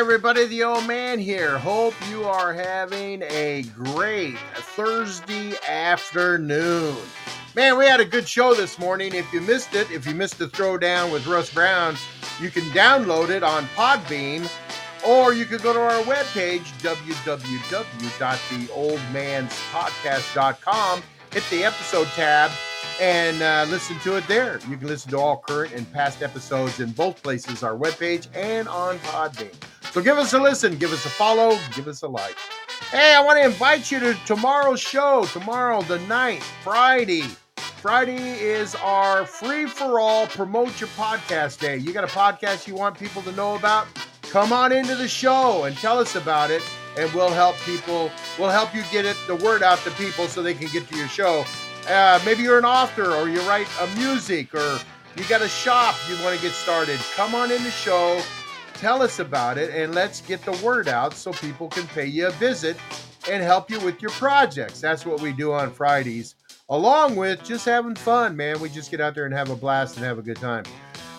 everybody, the old man here. Hope you are having a great Thursday afternoon. Man, we had a good show this morning. If you missed it, if you missed the throwdown with Russ Brown, you can download it on Podbean or you can go to our webpage, www.theoldmanspodcast.com, hit the episode tab, and uh, listen to it there. You can listen to all current and past episodes in both places, our webpage and on Podbean. So give us a listen, give us a follow, give us a like. Hey, I want to invite you to tomorrow's show. Tomorrow, the 9th, Friday. Friday is our free for all promote your podcast day. You got a podcast you want people to know about? Come on into the show and tell us about it, and we'll help people. We'll help you get it the word out to people so they can get to your show. Uh, maybe you're an author or you write a music or you got a shop you want to get started. Come on in the show, tell us about it, and let's get the word out so people can pay you a visit and help you with your projects. That's what we do on Fridays, along with just having fun, man. We just get out there and have a blast and have a good time.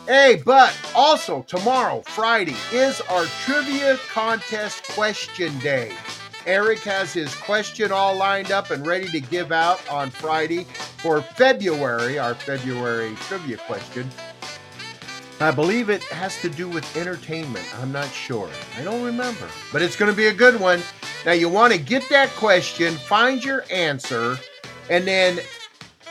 Hey, but also tomorrow, Friday, is our trivia contest question day. Eric has his question all lined up and ready to give out on Friday for February, our February trivia question. I believe it has to do with entertainment. I'm not sure. I don't remember. But it's going to be a good one. Now, you want to get that question, find your answer, and then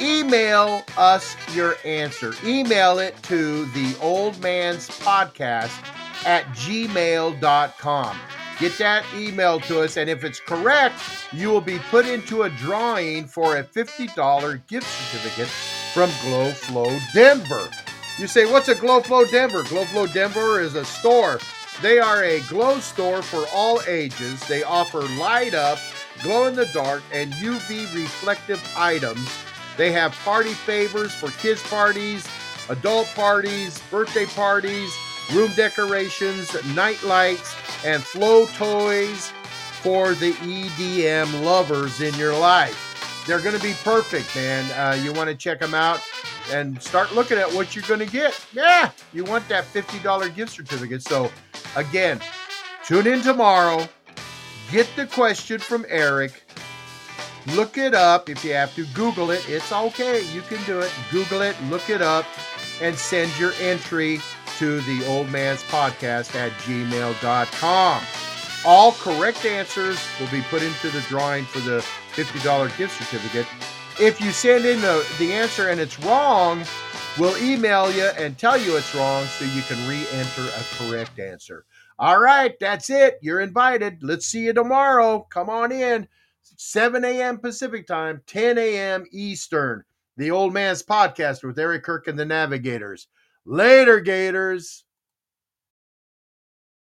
email us your answer. Email it to the old man's podcast at gmail.com. Get that email to us, and if it's correct, you will be put into a drawing for a $50 gift certificate from Glow Flow Denver. You say, What's a Glow Flow Denver? Glow Flow Denver is a store. They are a glow store for all ages. They offer light up, glow in the dark, and UV reflective items. They have party favors for kids' parties, adult parties, birthday parties, room decorations, night lights, and flow toys for the EDM lovers in your life. They're going to be perfect, man. Uh, you want to check them out and start looking at what you're going to get. Yeah, you want that $50 gift certificate. So, again, tune in tomorrow. Get the question from Eric. Look it up if you have to. Google it. It's okay. You can do it. Google it, look it up, and send your entry to the old man's podcast at gmail.com. All correct answers will be put into the drawing for the $50 gift certificate. If you send in the, the answer and it's wrong, we'll email you and tell you it's wrong so you can re enter a correct answer. All right, that's it. You're invited. Let's see you tomorrow. Come on in. 7 a.m. Pacific time, 10 a.m. Eastern. The Old Man's Podcast with Eric Kirk and the Navigators. Later, Gators.